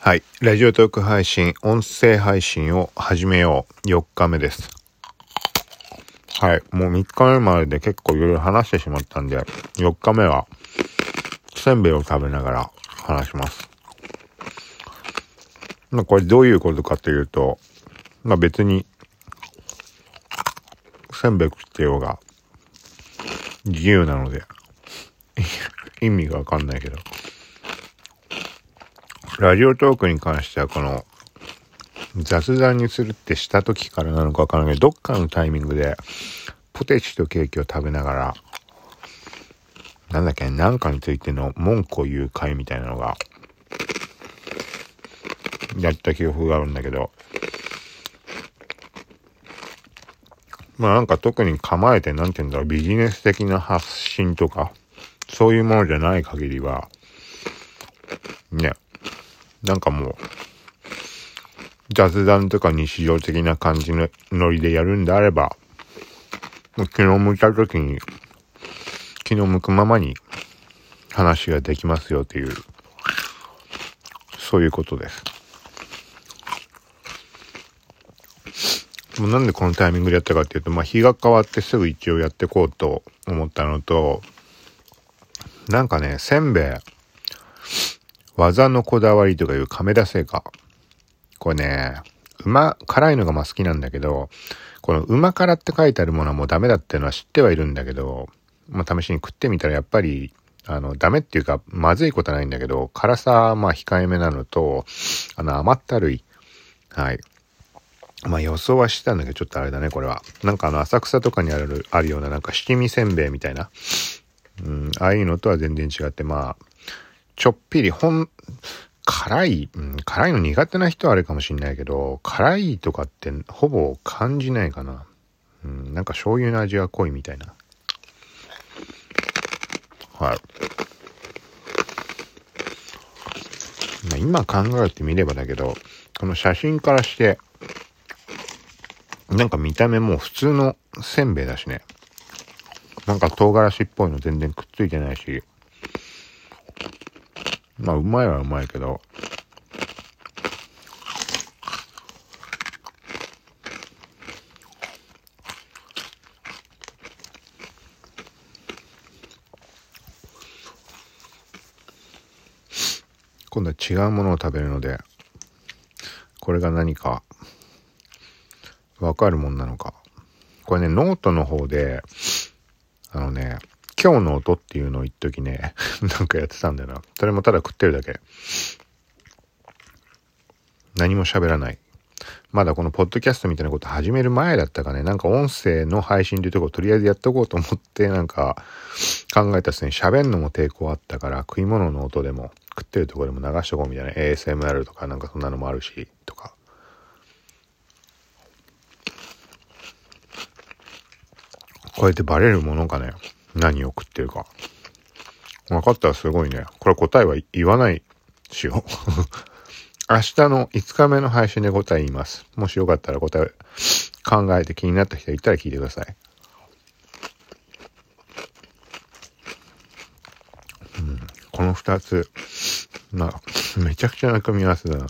はい。ラジオトーク配信、音声配信を始めよう。4日目です。はい。もう3日目までで結構いろいろ話してしまったんで、4日目は、せんべいを食べながら話します。まあこれどういうことかというと、まあ別に、せんべい食ってようが、自由なので、意味がわかんないけど。ラジオトークに関してはこの雑談にするってした時からなのかわからないけど、どっかのタイミングでポテチとケーキを食べながら、なんだっけ、なんかについての文句を言う会みたいなのが、やった記憶があるんだけど、まあなんか特に構えて、なんて言うんだろう、ビジネス的な発信とか、そういうものじゃない限りは、ね、なんかもう、雑談とか日常的な感じのノリでやるんであれば、もう気の向いた時に、気の向くままに話ができますよっていう、そういうことです。もうなんでこのタイミングでやったかっていうと、まあ日が変わってすぐ一応やってこうと思ったのと、なんかね、せんべい、技のこだわりとかいう亀田製菓。これね、馬、辛いのがまあ好きなんだけど、この馬辛って書いてあるものはもうダメだっていうのは知ってはいるんだけど、まあ試しに食ってみたらやっぱり、あの、ダメっていうか、まずいことはないんだけど、辛さはまあ控えめなのと、あの、甘ったるい。はい。まあ予想はしてたんだけど、ちょっとあれだね、これは。なんかあの、浅草とかにある、あるようななんか七味せんべいみたいな。うん、ああいうのとは全然違って、まあ、ちょっぴり、ほん、辛い、うん、辛いの苦手な人はあれかもしんないけど、辛いとかってほぼ感じないかな。うん、なんか醤油の味が濃いみたいな。はい。まあ、今考えてみればだけど、この写真からして、なんか見た目も普通のせんべいだしね。なんか唐辛子っぽいの全然くっついてないし。まあ、うまいはうまいけど、今度は違うものを食べるので、これが何か、わかるもんなのか。これね、ノートの方で、あのね、今日の音っていうのを一時ね、なんかやってたんだよな。それもただ食ってるだけ。何も喋らない。まだこのポッドキャストみたいなこと始める前だったかね、なんか音声の配信というところとりあえずやっとこうと思って、なんか考えたですね、喋んのも抵抗あったから、食い物の音でも、食ってるとこでも流しとこうみたいな ASMR とかなんかそんなのもあるし、とか。こうやってバレるものかね。何を食ってるか。分かったらすごいね。これ答えは言わないしよう。明日の5日目の配信で答え言います。もしよかったら答え考えて気になった人いたら聞いてください。うん、この2つ、まあ、めちゃくちゃな組み合わせだな。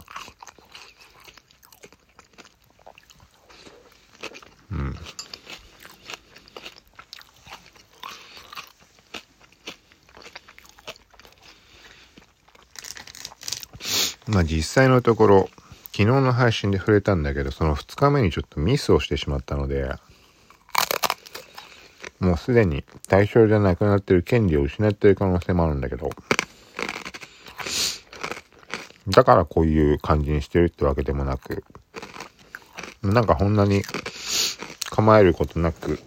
まあ実際のところ、昨日の配信で触れたんだけど、その2日目にちょっとミスをしてしまったので、もうすでに対象じゃなくなってる権利を失ってる可能性もあるんだけど、だからこういう感じにしてるってわけでもなく、なんかこんなに構えることなく、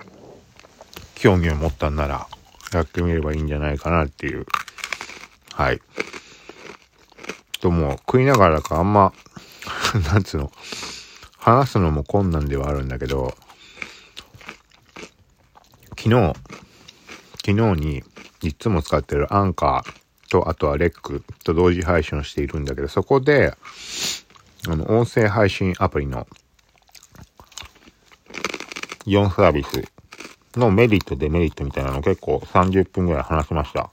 興味を持ったんなら、やってみればいいんじゃないかなっていう、はい。とも食いながらかあんま、なんつうの、話すのも困難ではあるんだけど、昨日、昨日にいつも使ってるアンカーと、あとはレックと同時配信をしているんだけど、そこで、あの、音声配信アプリの4サービスのメリット、デメリットみたいなの結構30分ぐらい話しました。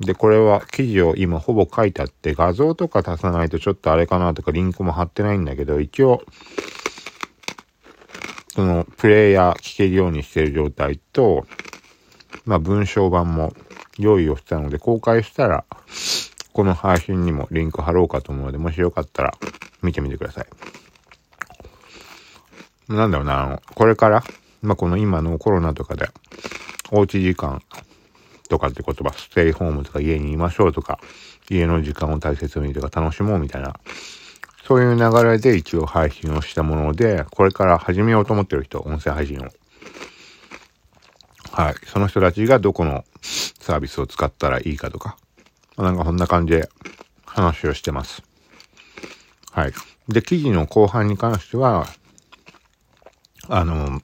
で、これは記事を今ほぼ書いてあって画像とか足さないとちょっとあれかなとかリンクも貼ってないんだけど、一応、そのプレイヤー聞けるようにしてる状態と、まあ文章版も用意をしたので公開したら、この配信にもリンク貼ろうかと思うので、もしよかったら見てみてください。なんだろうな、あの、これから、まあ、この今のコロナとかで、おうち時間とかって言葉、ステイホームとか家にいましょうとか、家の時間を大切にとか楽しもうみたいな、そういう流れで一応配信をしたもので、これから始めようと思ってる人、音声配信を。はい。その人たちがどこのサービスを使ったらいいかとか、なんかこんな感じで話をしてます。はい。で、記事の後半に関しては、あの、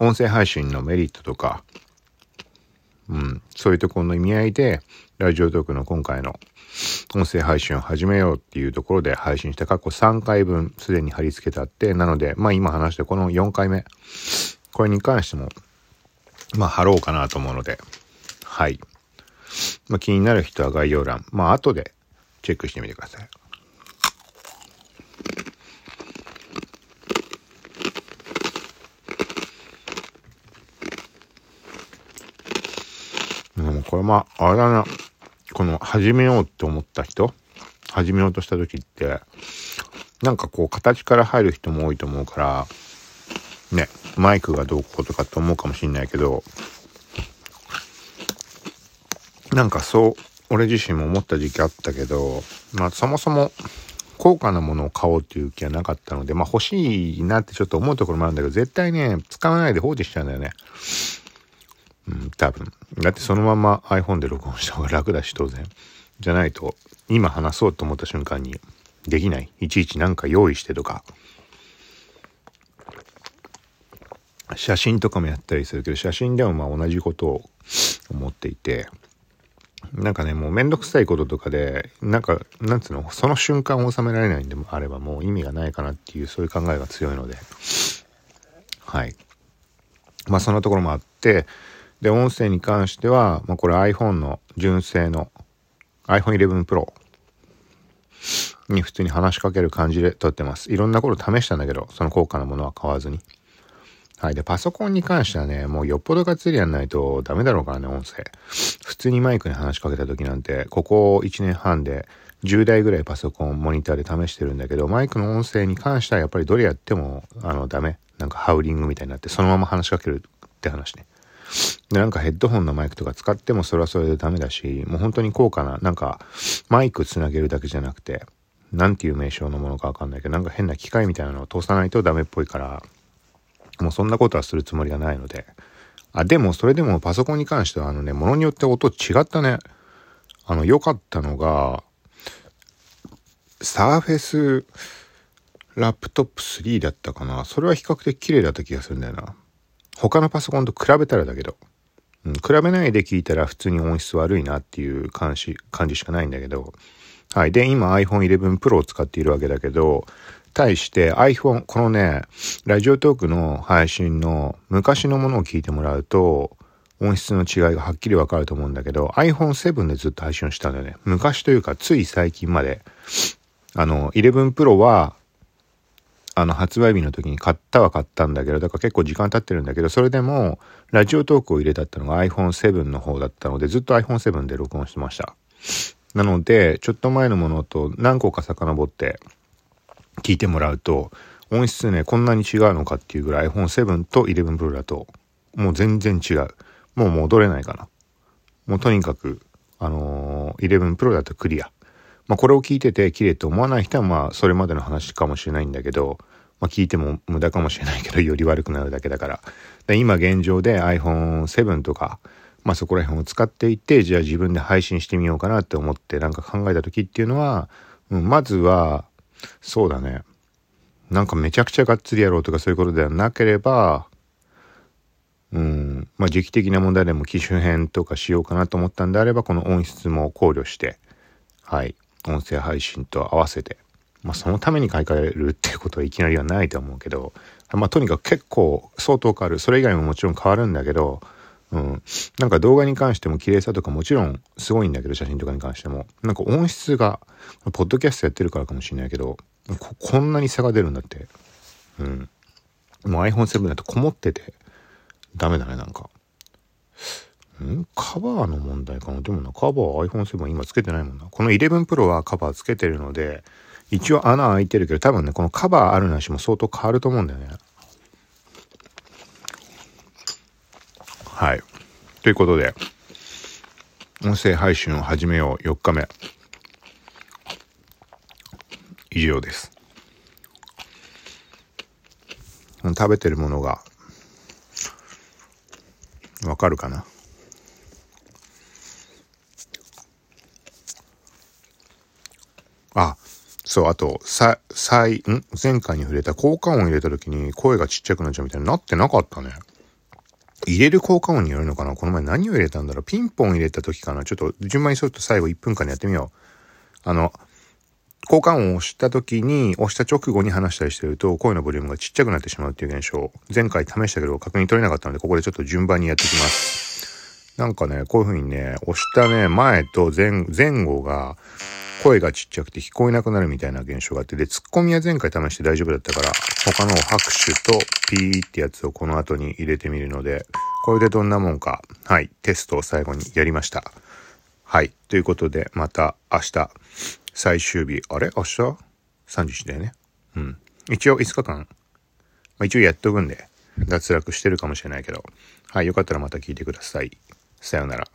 音声配信のメリットとか、うん、そういうところの意味合いで、ラジオトークの今回の音声配信を始めようっていうところで配信した過去3回分すでに貼り付けてあって、なので、まあ今話してこの4回目、これに関しても、まあ貼ろうかなと思うので、はい。まあ気になる人は概要欄、まあ後でチェックしてみてください。これまあ、あれだな。この始めようって思った人？始めようとした時って、なんかこう形から入る人も多いと思うから、ね、マイクがどうこうとかって思うかもしんないけど、なんかそう、俺自身も思った時期あったけど、まあそもそも高価なものを買おうっていう気はなかったので、まあ欲しいなってちょっと思うところもあるんだけど、絶対ね、使わないで放置しちゃうんだよね。うん、多分。だってそのまま iPhone で録音した方が楽だし、当然。じゃないと、今話そうと思った瞬間にできない。いちいちなんか用意してとか。写真とかもやったりするけど、写真でもまあ同じことを思っていて、なんかね、もうめんどくさいこととかで、なんか、なんつうの、その瞬間を収められないんでもあればもう意味がないかなっていう、そういう考えが強いので、はい。まあそんなところもあって、で、音声に関しては、まあ、これ iPhone の純正の iPhone 11 Pro に普通に話しかける感じで撮ってます。いろんなこと試したんだけど、その高価なものは買わずに。はい。で、パソコンに関してはね、もうよっぽどがっつりやんないとダメだろうからね、音声。普通にマイクに話しかけた時なんて、ここ1年半で10台ぐらいパソコン、モニターで試してるんだけど、マイクの音声に関してはやっぱりどれやっても、あの、ダメ。なんかハウリングみたいになって、そのまま話しかけるって話ね。で、なんかヘッドホンのマイクとか使ってもそれはそれでダメだし、もう本当に高価な、なんかマイクつなげるだけじゃなくて、なんていう名称のものかわかんないけど、なんか変な機械みたいなのを通さないとダメっぽいから、もうそんなことはするつもりがないので。あ、でもそれでもパソコンに関してはあのね、ものによって音違ったね。あの、良かったのが、サーフェスラップトップ3だったかな。それは比較的綺麗だった気がするんだよな。他のパソコンと比べたらだけど、うん、比べないで聞いたら普通に音質悪いなっていう感じ感じしかないんだけど、はい。で、今 iPhone 11 Pro を使っているわけだけど、対して iPhone、このね、ラジオトークの配信の昔のものを聞いてもらうと、音質の違いがはっきりわかると思うんだけど、iPhone7 でずっと配信をしたんだよね。昔というか、つい最近まで。あの、11 Pro はあの、発売日の時に買ったは買ったんだけど、だから結構時間経ってるんだけど、それでも、ラジオトークを入れたってのが iPhone7 の方だったので、ずっと iPhone7 で録音してました。なので、ちょっと前のものと何個か遡って聞いてもらうと、音質ね、こんなに違うのかっていうぐらい iPhone7 と11 Pro だと、もう全然違う。もう戻れないかな。もうとにかく、あのー、11 Pro だとクリア。まあこれを聞いてて綺麗と思わない人はまあそれまでの話かもしれないんだけど、まあ聞いても無駄かもしれないけどより悪くなるだけだから。で今現状で iPhone7 とか、まあそこら辺を使っていって、じゃあ自分で配信してみようかなって思ってなんか考えた時っていうのは、うん、まずは、そうだね。なんかめちゃくちゃがっつりやろうとかそういうことではなければ、うん、まあ時期的な問題でも機種変とかしようかなと思ったんであれば、この音質も考慮して、はい。音声配信と合わせて、まあそのために買い替えるっていうことはいきなりはないと思うけど、まあとにかく結構相当変わる。それ以外ももちろん変わるんだけど、うん。なんか動画に関しても綺麗さとかもちろんすごいんだけど、写真とかに関しても。なんか音質が、ポッドキャストやってるからかもしれないけど、こんなに差が出るんだって。うん。もう iPhone7 だとこもってて、ダメだね、なんか。ん？カバーの問題かな？でもな、カバー iPhone7 今つけてないもんな。この11 Pro はカバーつけてるので、一応穴開いてるけど、多分ね、このカバーあるなしも相当変わると思うんだよね。はい。ということで、音声配信を始めよう4日目。以上です。食べてるものが、わかるかなあ、そう、あと、さ、さい、ん？前回に触れた効果音入れた時に声がちっちゃくなっちゃうみたいになってなかったね。入れる効果音によるのかな？この前何を入れたんだろう？ピンポン入れた時かな？ちょっと順番にすると最後1分間でやってみよう。あの、効果音を押した時に、押した直後に話したりしてると、声のボリュームがちっちゃくなってしまうっていう現象。前回試したけど確認取れなかったので、ここでちょっと順番にやっていきます。なんかね、こういう風にね、押したね、前と前、前後が、声がちっちゃくて聞こえなくなるみたいな現象があって、で、ツッコミは前回試して大丈夫だったから、他の拍手とピーってやつをこの後に入れてみるので、これでどんなもんか、はい、テストを最後にやりました。はい、ということで、また明日、最終日、あれ？明日 ?31 だよね。うん。一応5日間、まあ、一応やっとくんで、脱落してるかもしれないけど、はい、よかったらまた聞いてください。さようなら。